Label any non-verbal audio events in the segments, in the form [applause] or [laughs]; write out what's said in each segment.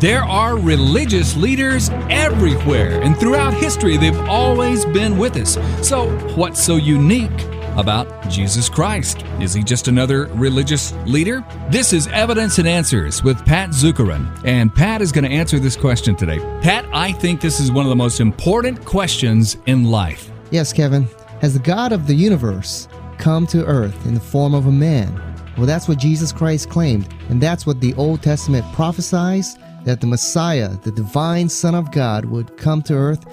There are religious leaders everywhere, and throughout history, they've always been with us. So, what's so unique about Jesus Christ? Is he just another religious leader? This is Evidence and Answers with Pat Zukeran, and Pat is going to answer this question today. Pat, I think this is one of the most important questions in life. Yes, Kevin. Has the God of the universe come to earth in the form of a man? Well, that's what Jesus Christ claimed, and that's what the Old Testament prophesies that the Messiah, the divine Son of God, would come to earth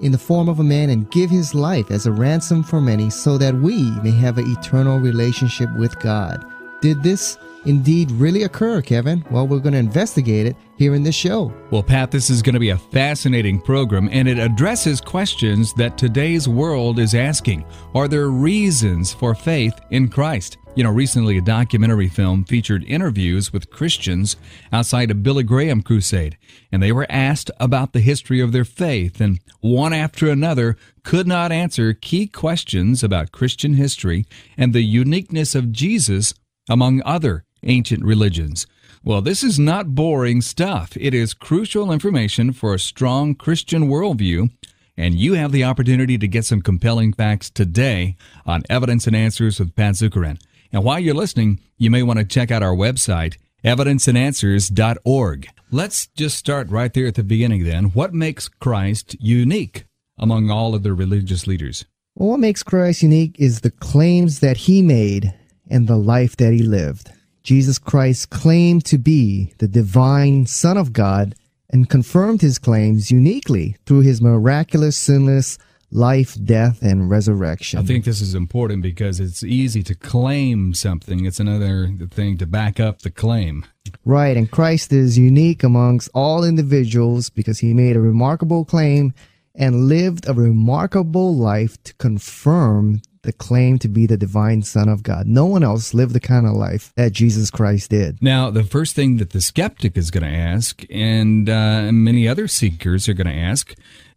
in the form of a man and give his life as a ransom for many so that we may have an eternal relationship with God. Did this indeed really occur, Kevin? Well, we're going to investigate it here in this show. Well, Pat, this is going to be a fascinating program, and it addresses questions that today's world is asking. Are there reasons for faith in Christ? You know, recently a documentary film featured interviews with Christians outside a Billy Graham crusade, and they were asked about the history of their faith, and one after another could not answer key questions about Christian history and the uniqueness of Jesus among other ancient religions. Well, this is not boring stuff. It is crucial information for a strong Christian worldview, and you have the opportunity to get some compelling facts today on Evidence and Answers with Pat Zukeran. And while you're listening, you may want to check out our website, evidenceandanswers.org. Let's just start right there at the beginning then. What makes Christ unique among all of the religious leaders? Well, what makes Christ unique is the claims that he made and the life that he lived. Jesus Christ claimed to be the divine Son of God and confirmed his claims uniquely through his miraculous, sinless life, death, and resurrection. I think this is important because it's easy to claim something. It's another thing to back up the claim. Right, and Christ is unique amongst all individuals because he made a remarkable claim and lived a remarkable life to confirm the claim to be the divine Son of God. No one else lived the kind of life that Jesus Christ did. Now, the first thing that the skeptic is going to ask, and uh, many other seekers are going to ask,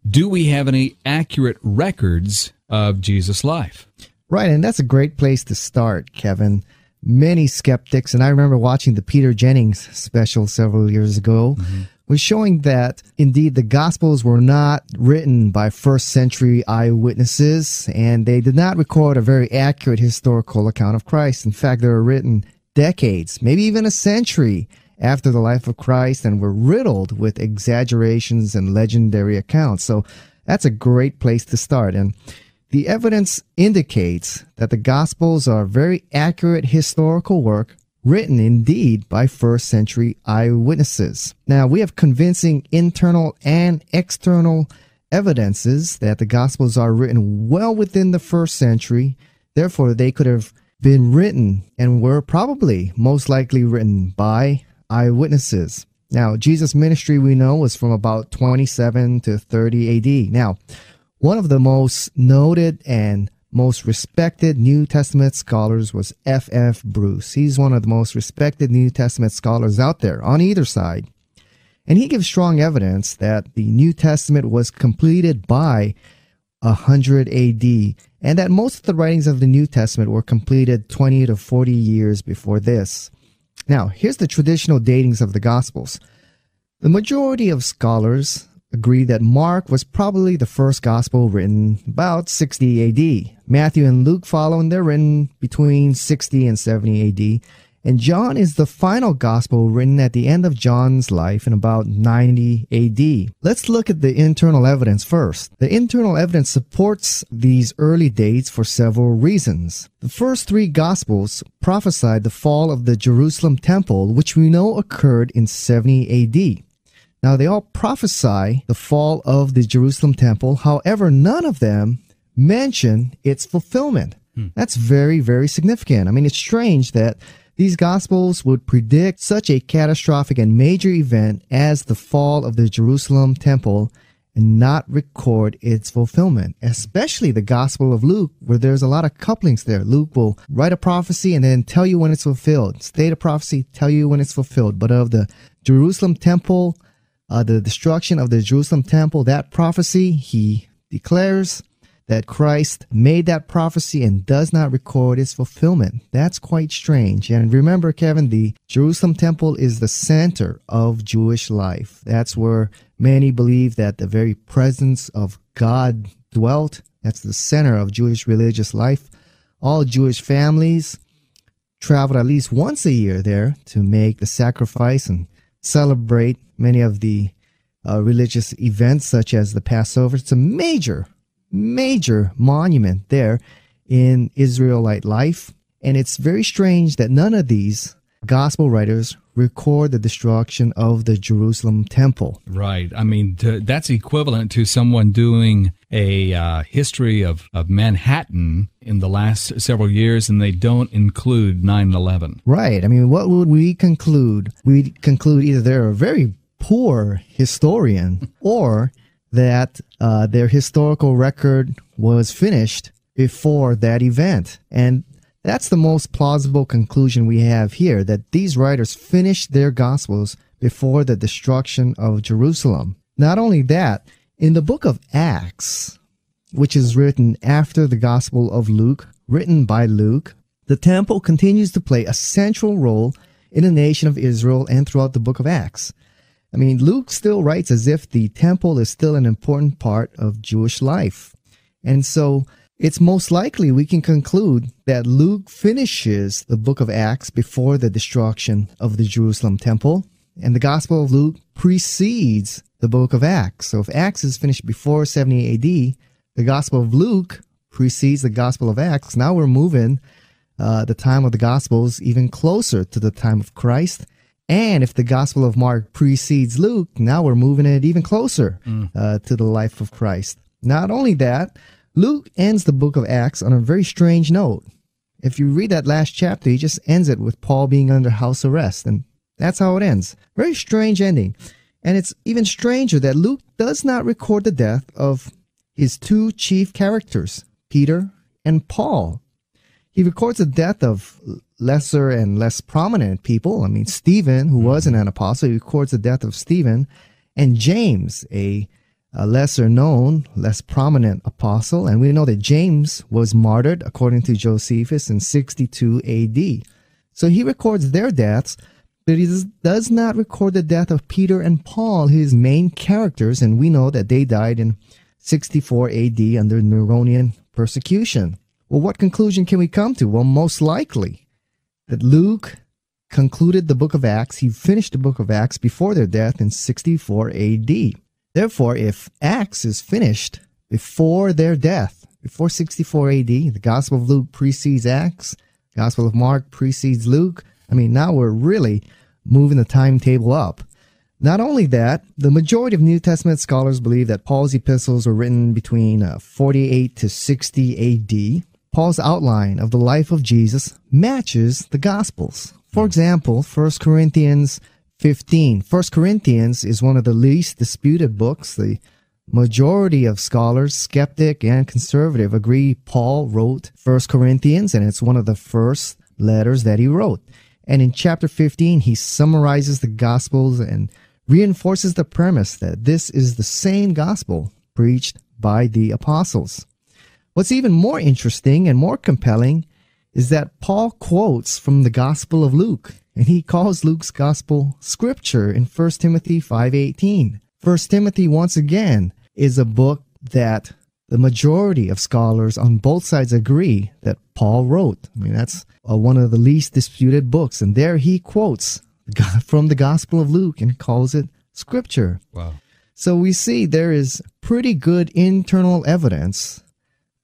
do we have any accurate records of Jesus' life? Right, and that's a great place to start, Kevin. Many skeptics, and I remember watching the Peter Jennings special several years ago, mm-hmm. was showing that indeed the Gospels were not written by first century eyewitnesses, and they did not record a very accurate historical account of Christ. In fact, they were written decades, maybe even a century after the life of Christ and were riddled with exaggerations and legendary accounts. So that's a great place to start. And the evidence indicates that the Gospels are very accurate historical work written indeed by first century eyewitnesses. Now, we have convincing internal and external evidences that the Gospels are written well within the first century. Therefore, they could have been written and were probably most likely written by eyewitnesses. Now, Jesus' ministry we know was from about 27 to 30 AD. Now, one of the most noted and most respected New Testament scholars was F. F. Bruce. He's one of the most respected New Testament scholars out there on either side. And he gives strong evidence that the New Testament was completed by 100 AD and that most of the writings of the New Testament were completed 20 to 40 years before this. Now, here's the traditional datings of the Gospels. The majority of scholars agree that Mark was probably the first Gospel written about 60 AD. Matthew and Luke follow, and they're written between 60 and 70 AD. And John is the final gospel written at the end of John's life in about 90 AD. Let's look at the internal evidence first. The internal evidence supports these early dates for several reasons. The first three gospels prophesied the fall of the Jerusalem temple, which we know occurred in 70 AD. Now, they all prophesy the fall of the Jerusalem temple. However, none of them mention its fulfillment. Hmm. That's very, very significant. I mean, it's strange that these Gospels would predict such a catastrophic and major event as the fall of the Jerusalem temple and not record its fulfillment, especially the Gospel of Luke, where there's a lot of couplings there. Luke will write a prophecy and then tell you when it's fulfilled, state a prophecy, tell you when it's fulfilled. But of the Jerusalem temple, uh, the destruction of the Jerusalem temple, that prophecy, he declares that Christ made that prophecy and does not record its fulfillment. That's quite strange. And remember, Kevin, the Jerusalem temple is the center of Jewish life. That's where many believe that the very presence of God dwelt. That's the center of Jewish religious life. All Jewish families traveled at least once a year there to make the sacrifice and celebrate many of the uh, religious events such as the Passover. It's a major, major monument there in Israelite life. And it's very strange that none of these gospel writers record the destruction of the Jerusalem temple. Right. I mean, to, that's equivalent to someone doing a uh, history of, of Manhattan in the last several years and they don't include 9 11. Right. I mean, what would we conclude? We conclude either they're a very poor historian [laughs] or that uh, their historical record was finished before that event. And that's the most plausible conclusion we have here that these writers finished their Gospels before the destruction of Jerusalem. Not only that, in the book of Acts, which is written after the Gospel of Luke, written by Luke, the temple continues to play a central role in the nation of Israel and throughout the book of Acts. I mean, Luke still writes as if the temple is still an important part of Jewish life. And so it's most likely we can conclude that Luke finishes the book of Acts before the destruction of the Jerusalem temple, and the Gospel of Luke precedes the book of Acts. So if Acts is finished before 70 AD, the Gospel of Luke precedes the Gospel of Acts. Now we're moving uh, the time of the Gospels even closer to the time of Christ. And if the Gospel of Mark precedes Luke, now we're moving it even closer mm. uh, to the life of Christ. Not only that, Luke ends the book of Acts on a very strange note. If you read that last chapter, he just ends it with Paul being under house arrest, and that's how it ends. Very strange ending. And it's even stranger that Luke does not record the death of his two chief characters, Peter and Paul. He records the death of lesser and less prominent people. I mean, Stephen, who was an mm-hmm. apostle, he records the death of Stephen, and James, a, a lesser known, less prominent apostle. And we know that James was martyred, according to Josephus, in 62 AD. So he records their deaths, but he does not record the death of Peter and Paul, his main characters, and we know that they died in 64 AD under Neronian persecution. Well, what conclusion can we come to? Well, most likely that Luke concluded the book of Acts, he finished the book of Acts before their death in 64 AD. Therefore, if Acts is finished before their death, before 64 AD, the Gospel of Luke precedes Acts, Gospel of Mark precedes Luke. I mean, now we're really moving the timetable up. Not only that, the majority of New Testament scholars believe that Paul's epistles were written between uh, 48 to 60 AD, Paul's outline of the life of Jesus matches the Gospels. For example, 1 Corinthians 15. 1 Corinthians is one of the least disputed books. The majority of scholars, skeptic and conservative, agree Paul wrote 1 Corinthians, and it's one of the first letters that he wrote. And in chapter 15, he summarizes the Gospels and reinforces the premise that this is the same gospel preached by the apostles. What's even more interesting and more compelling is that Paul quotes from the Gospel of Luke, and he calls Luke's Gospel scripture in 1 Timothy 5:18. 1 Timothy once again is a book that the majority of scholars on both sides agree that Paul wrote. I mean, that's uh, one of the least disputed books, and there he quotes [laughs] from the Gospel of Luke and calls it scripture. Wow. So we see there is pretty good internal evidence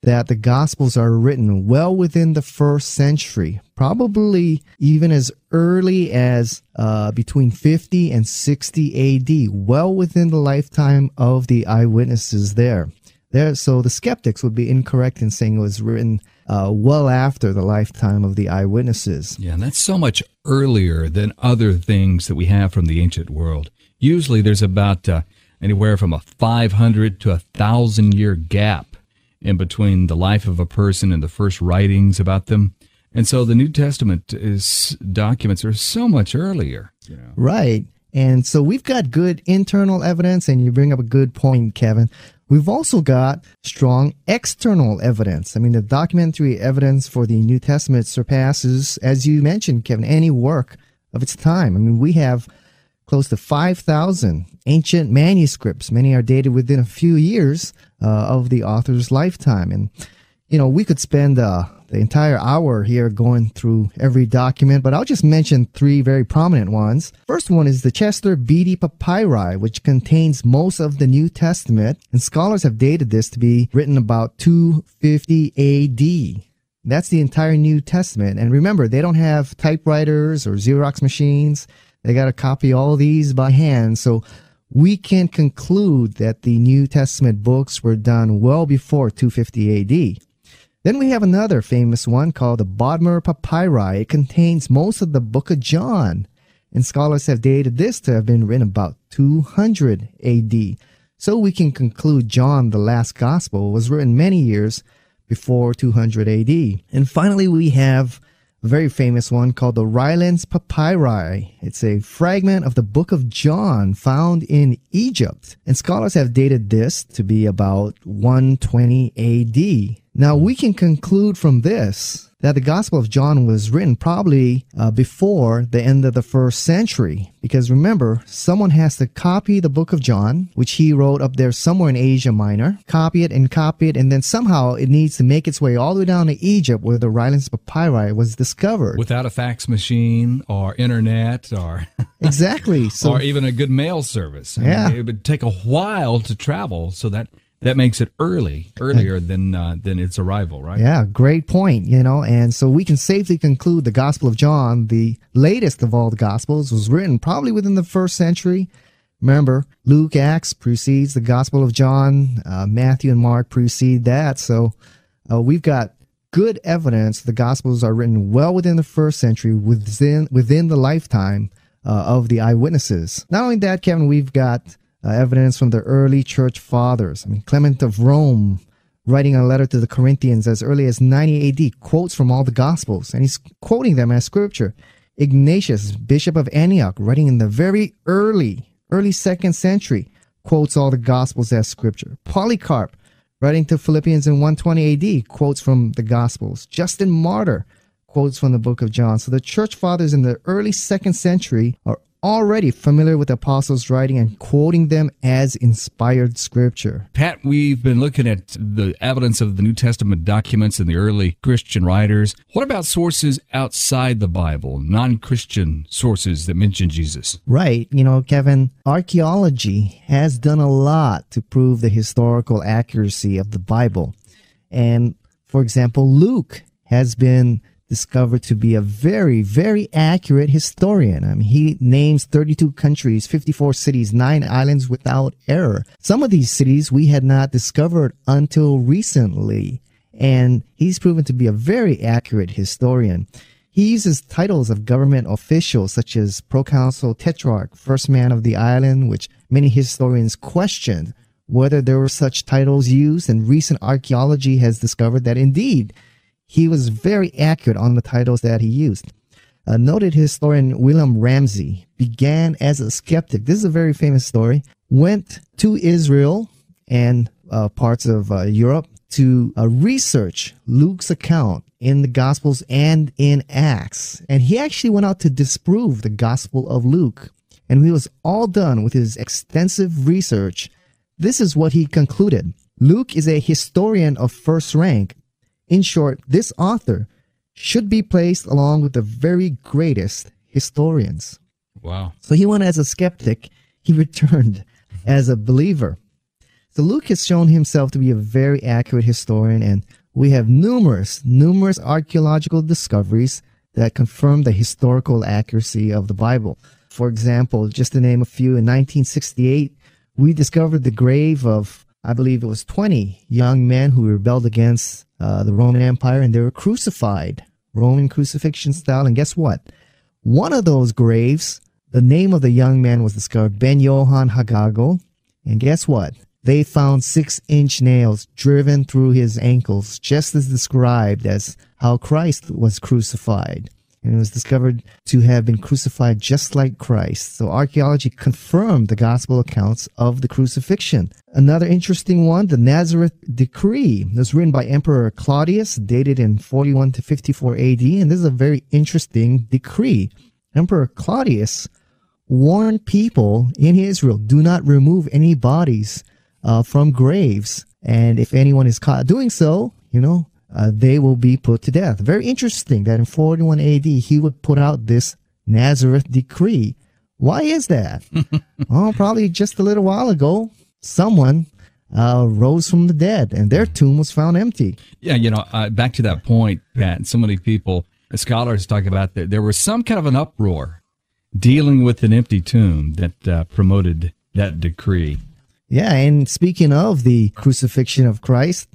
that the Gospels are written well within the first century, probably even as early as uh, between 50 and 60 AD, well within the lifetime of the eyewitnesses there. There, so the skeptics would be incorrect in saying it was written uh, well after the lifetime of the eyewitnesses. Yeah, and that's so much earlier than other things that we have from the ancient world. Usually, there's about uh, anywhere from a 500 to a thousand year gap in between the life of a person and the first writings about them. And so the New Testament is documents are so much earlier. You know. Right. And so we've got good internal evidence, and you bring up a good point, Kevin. We've also got strong external evidence. I mean, the documentary evidence for the New Testament surpasses, as you mentioned, Kevin, any work of its time. I mean, we have close to 5,000 ancient manuscripts. Many are dated within a few years uh, of the author's lifetime. And, you know, we could spend uh, the entire hour here going through every document, but I'll just mention three very prominent ones. First one is the Chester Beatty Papyri, which contains most of the New Testament, and scholars have dated this to be written about 250 AD. That's the entire New Testament. And remember, they don't have typewriters or Xerox machines. They got to copy all these by hand. So we can conclude that the New Testament books were done well before 250 AD. Then we have another famous one called the Bodmer Papyri. It contains most of the book of John, and scholars have dated this to have been written about 200 AD. So we can conclude John, the last gospel, was written many years before 200 AD. And finally, we have very famous one called the Rylands Papyri. It's a fragment of the book of John found in Egypt. And scholars have dated this to be about 120 AD. Now we can conclude from this that the Gospel of John was written probably uh, before the end of the first century. Because remember, someone has to copy the book of John, which he wrote up there somewhere in Asia Minor, copy it and copy it, and then somehow it needs to make its way all the way down to Egypt where the Rylands Papyri was discovered. Without a fax machine or internet or. [laughs] exactly. So, or even a good mail service. I yeah. Mean, it would take a while to travel, so that that makes it early, earlier than uh, than its arrival, right? Yeah, great point. You know, and so we can safely conclude the Gospel of John, the latest of all the Gospels, was written probably within the first century. Remember, Luke, Acts precedes the Gospel of John. Uh, Matthew and Mark precede that. So uh, we've got good evidence the Gospels are written well within the first century, within within the lifetime uh, of the eyewitnesses. Not only that, Kevin, we've got uh, evidence from the early church fathers. I mean, Clement of Rome, writing a letter to the Corinthians as early as 90 AD, quotes from all the Gospels, and he's quoting them as scripture. Ignatius, Bishop of Antioch, writing in the very early, early second century, quotes all the Gospels as scripture. Polycarp, writing to Philippians in 120 AD, quotes from the Gospels. Justin Martyr quotes from the book of John. So the church fathers in the early second century are already familiar with the apostles' writing and quoting them as inspired scripture. Pat, we've been looking at the evidence of the New Testament documents and the early Christian writers. What about sources outside the Bible, non Christian sources that mention Jesus? Right. You know, Kevin, archaeology has done a lot to prove the historical accuracy of the Bible. And for example, Luke has been discovered to be a very, very accurate historian. I mean, he names 32 countries, 54 cities, nine islands without error. Some of these cities we had not discovered until recently. And he's proven to be a very accurate historian. He uses titles of government officials such as proconsul, tetrarch, first man of the island, which many historians questioned whether there were such titles used, and recent archaeology has discovered that indeed he was very accurate on the titles that he used. A noted historian William Ramsay began as a skeptic. This is a very famous story. Went to Israel and uh, parts of uh, Europe to uh, research Luke's account in the Gospels and in Acts. And he actually went out to disprove the Gospel of Luke. And he was all done with his extensive research. This is what he concluded. Luke is a historian of first rank in short, this author should be placed along with the very greatest historians. Wow. So he went as a skeptic, he returned as a believer. So Luke has shown himself to be a very accurate historian, and we have numerous, numerous archaeological discoveries that confirm the historical accuracy of the Bible. For example, just to name a few, in 1968, we discovered the grave of, I believe it was 20 young men who rebelled against uh, the Roman Empire, and they were crucified, Roman crucifixion style. And guess what? One of those graves, the name of the young man was discovered, Ben Johann Hagagel. And guess what? They found six inch nails driven through his ankles, just as described as how Christ was crucified. And it was discovered to have been crucified just like Christ. So archaeology confirmed the gospel accounts of the crucifixion. Another interesting one, the Nazareth Decree, it was written by Emperor Claudius, dated in 41 to 54 AD, and this is a very interesting decree. Emperor Claudius warned people in Israel, do not remove any bodies uh, from graves. And if anyone is caught doing so, you know, uh, they will be put to death. Very interesting that in 41 AD he would put out this Nazareth decree. Why is that? [laughs] oh, probably just a little while ago, someone uh, rose from the dead and their tomb was found empty. Yeah, you know, uh, back to that point, Pat, so many people, scholars talk about that there was some kind of an uproar dealing with an empty tomb that uh, promoted that decree. Yeah, and speaking of the crucifixion of Christ,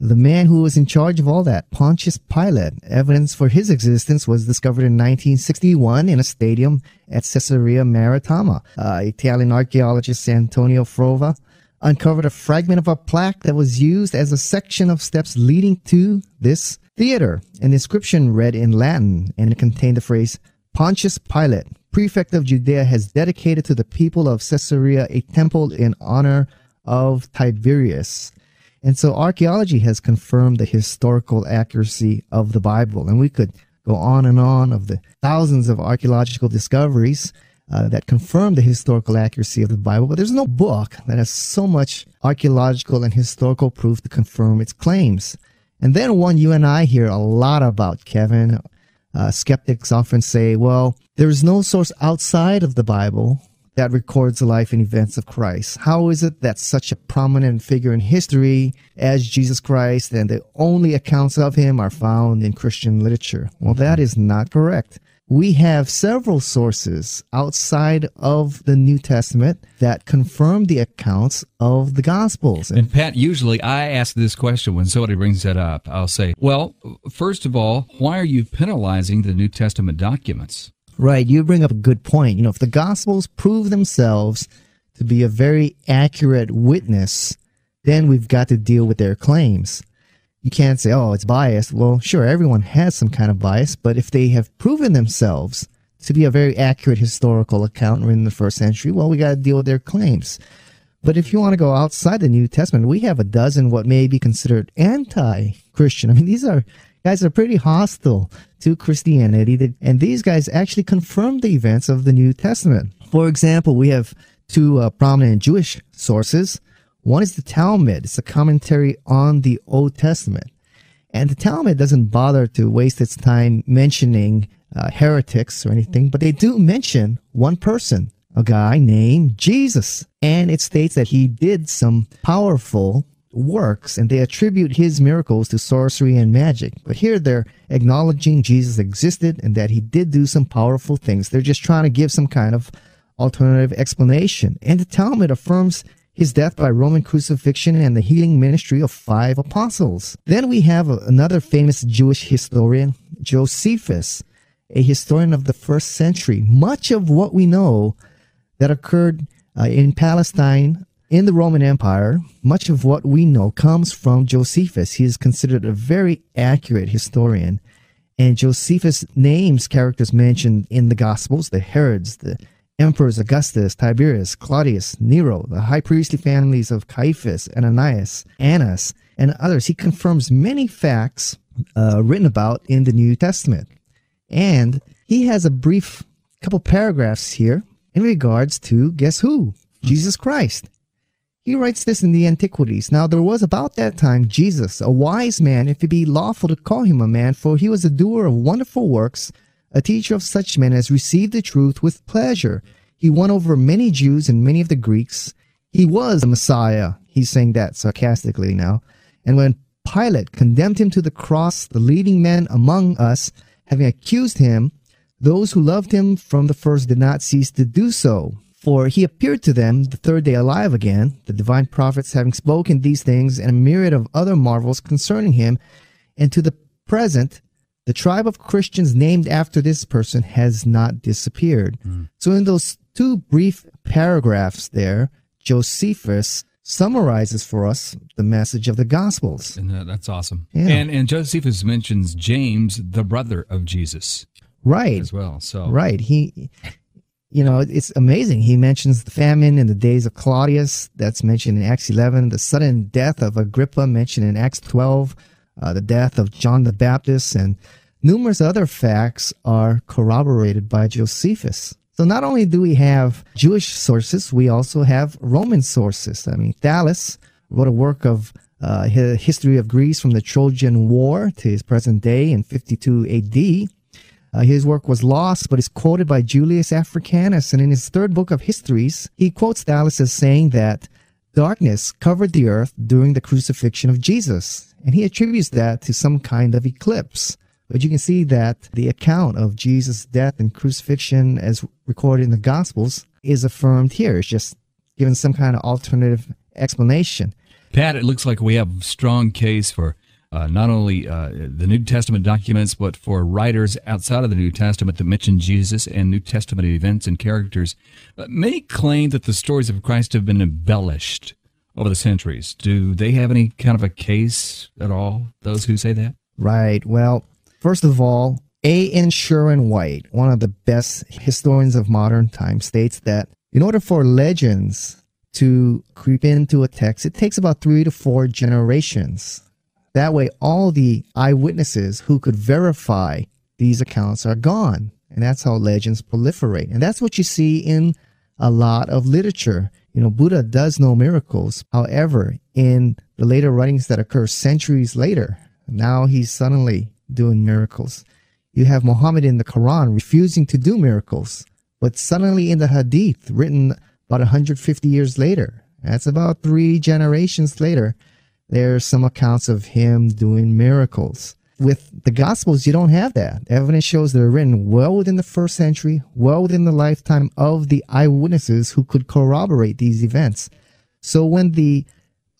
the man who was in charge of all that, Pontius Pilate, evidence for his existence was discovered in 1961 in a stadium at Caesarea Maritima. Uh, Italian archaeologist Antonio Frova uncovered a fragment of a plaque that was used as a section of steps leading to this theater. An inscription read in Latin and it contained the phrase, Pontius Pilate, prefect of Judea, has dedicated to the people of Caesarea a temple in honor of Tiberius. And so archaeology has confirmed the historical accuracy of the Bible. And we could go on and on of the thousands of archaeological discoveries uh, that confirm the historical accuracy of the Bible. But there's no book that has so much archaeological and historical proof to confirm its claims. And then one you and I hear a lot about, Kevin. Uh, skeptics often say, well, there is no source outside of the Bible that records the life and events of Christ. How is it that such a prominent figure in history as Jesus Christ and the only accounts of him are found in Christian literature? Well, that is not correct. We have several sources outside of the New Testament that confirm the accounts of the Gospels. And Pat, usually I ask this question when somebody brings that up. I'll say, well, first of all, why are you penalizing the New Testament documents? Right. You bring up a good point. You know, if the Gospels prove themselves to be a very accurate witness, then we've got to deal with their claims. You can't say, oh, it's biased. Well, sure, everyone has some kind of bias, but if they have proven themselves to be a very accurate historical account in the first century, well, we got to deal with their claims. But if you want to go outside the New Testament, we have a dozen what may be considered anti Christian. I mean, these are guys are pretty hostile to Christianity. And these guys actually confirm the events of the New Testament. For example, we have two uh, prominent Jewish sources. One is the Talmud. It's a commentary on the Old Testament. And the Talmud doesn't bother to waste its time mentioning uh, heretics or anything, but they do mention one person, a guy named Jesus. And it states that he did some powerful works and they attribute his miracles to sorcery and magic. But here they're acknowledging Jesus existed and that he did do some powerful things. They're just trying to give some kind of alternative explanation. And the Talmud affirms his death by Roman crucifixion and the healing ministry of five apostles. Then we have another famous Jewish historian, Josephus, a historian of the first century. Much of what we know that occurred uh, in Palestine in the Roman Empire, much of what we know comes from Josephus. He is considered a very accurate historian. And Josephus names characters mentioned in the Gospels, the Herods, the emperors Augustus, Tiberius, Claudius, Nero, the high priestly families of Caiaphas, Ananias, Annas, and others. He confirms many facts uh, written about in the New Testament. And he has a brief couple paragraphs here in regards to guess who? Jesus Christ. He writes this in the Antiquities. Now there was about that time Jesus, a wise man, if it be lawful to call him a man, for he was a doer of wonderful works, a teacher of such men as received the truth with pleasure. He won over many Jews and many of the Greeks. He was the Messiah. He's saying that sarcastically now. And when Pilate condemned him to the cross, the leading men among us, having accused him, those who loved him from the first did not cease to do so. For he appeared to them the third day alive again, the divine prophets having spoken these things and a myriad of other marvels concerning him. And to the present, the tribe of Christians named after this person has not disappeared. Mm. So in those two brief paragraphs there, Josephus summarizes for us the message of the Gospels. And that's awesome. Yeah. And, and Josephus mentions James, the brother of Jesus. right as well. So right, he, you know, it's amazing. He mentions the famine in the days of Claudius. That's mentioned in Acts 11. The sudden death of Agrippa mentioned in Acts 12. Uh, the death of John the Baptist and numerous other facts are corroborated by Josephus. So not only do we have Jewish sources, we also have Roman sources. I mean, Thales wrote a work of uh, history of Greece from the Trojan War to his present day in 52 AD. Uh, his work was lost, but is quoted by Julius Africanus. And in his third book of histories, he quotes Thallus as saying that darkness covered the earth during the crucifixion of Jesus. And he attributes that to some kind of eclipse. But you can see that the account of Jesus' death and crucifixion, as recorded in the Gospels, is affirmed here. It's just given some kind of alternative explanation. Pat, it looks like we have a strong case for uh, not only uh, the New Testament documents, but for writers outside of the New Testament that mention Jesus and New Testament events and characters. Uh, many claim that the stories of Christ have been embellished over the centuries. Do they have any kind of a case at all, those who say that? Right. Well, First of all, A. N. Sherwin White, one of the best historians of modern times, states that in order for legends to creep into a text, it takes about three to four generations. That way, all the eyewitnesses who could verify these accounts are gone. And that's how legends proliferate. And that's what you see in a lot of literature. You no, Buddha does know miracles. However, in the later writings that occur centuries later, now he's suddenly doing miracles. You have Muhammad in the Quran refusing to do miracles, but suddenly in the Hadith, written about 150 years later, that's about three generations later, there's some accounts of him doing miracles. With the Gospels, you don't have that. Evidence shows they're written well within the first century, well within the lifetime of the eyewitnesses who could corroborate these events. So when the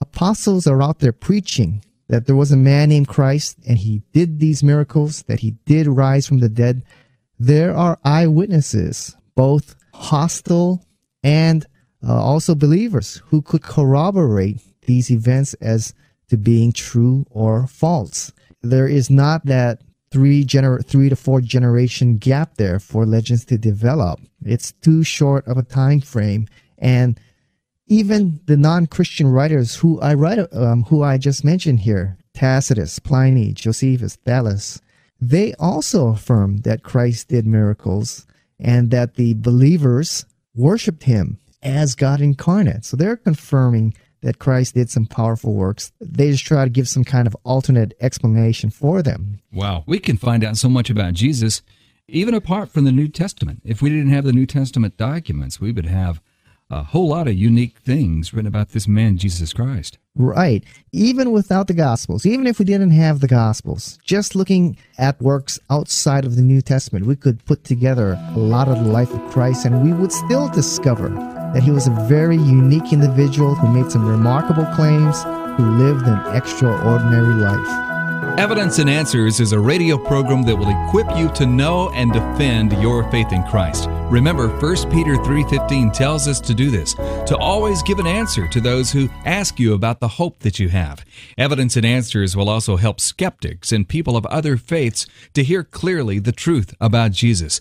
apostles are out there preaching, that there was a man named Christ and he did these miracles, that he did rise from the dead, there are eyewitnesses, both hostile and uh, also believers, who could corroborate these events as to being true or false. There is not that three gener- three to four generation gap there for legends to develop. It's too short of a time frame, and even the non-Christian writers who I write, um, who I just mentioned here, Tacitus, Pliny, Josephus, Thales, they also affirm that Christ did miracles and that the believers worshipped him as God incarnate. So they're confirming that Christ did some powerful works. They just try to give some kind of alternate explanation for them. Wow. We can find out so much about Jesus even apart from the New Testament. If we didn't have the New Testament documents, we would have a whole lot of unique things written about this man, Jesus Christ. Right. Even without the Gospels, even if we didn't have the Gospels, just looking at works outside of the New Testament, we could put together a lot of the life of Christ and we would still discover that he was a very unique individual who made some remarkable claims, who lived an extraordinary life. Evidence and Answers is a radio program that will equip you to know and defend your faith in Christ. Remember 1 Peter 3:15 tells us to do this, to always give an answer to those who ask you about the hope that you have. Evidence and Answers will also help skeptics and people of other faiths to hear clearly the truth about Jesus.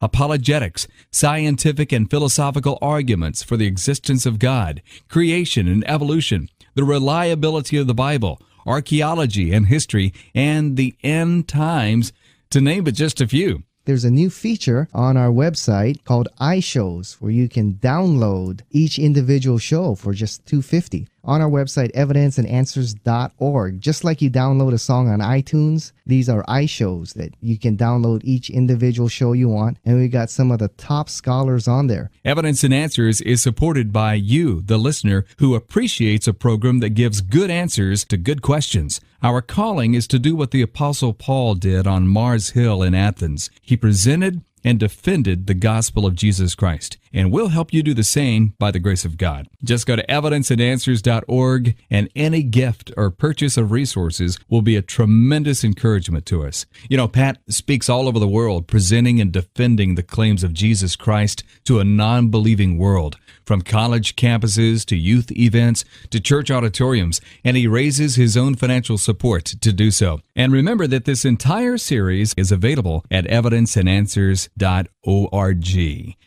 apologetics, scientific and philosophical arguments for the existence of God, creation and evolution, the reliability of the Bible, archaeology and history, and the end times, to name but just a few. There's a new feature on our website called iShows where you can download each individual show for just 250 on our website, evidenceandanswers.org. Just like you download a song on iTunes, these are iShows that you can download each individual show you want. And we got some of the top scholars on there. Evidence and Answers is supported by you, the listener, who appreciates a program that gives good answers to good questions. Our calling is to do what the Apostle Paul did on Mars Hill in Athens. He presented and defended the gospel of Jesus Christ. And we'll help you do the same by the grace of God. Just go to evidenceandanswers.org, and any gift or purchase of resources will be a tremendous encouragement to us. You know, Pat speaks all over the world, presenting and defending the claims of Jesus Christ to a non believing world from college campuses to youth events to church auditoriums, and he raises his own financial support to do so. And remember that this entire series is available at evidenceandanswers.org.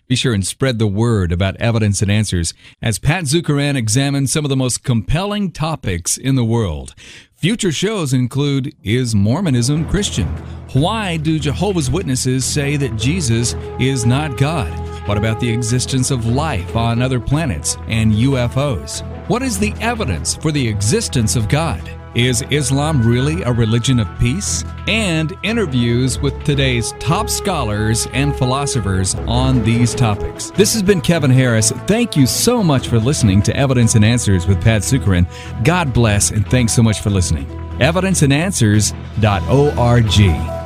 Be sure and spread the word about Evidence and Answers as Pat Zukeran examines some of the most compelling topics in the world. Future shows include Is Mormonism Christian? Why do Jehovah's Witnesses say that Jesus is not God? What about the existence of life on other planets and UFOs? What is the evidence for the existence of God? Is Islam really a religion of peace? And interviews with today's top scholars and philosophers on these topics. This has been Kevin Harris. Thank you so much for listening to Evidence and Answers with Pat Zukeran. God bless and thanks so much for listening. Evidenceandanswers.org.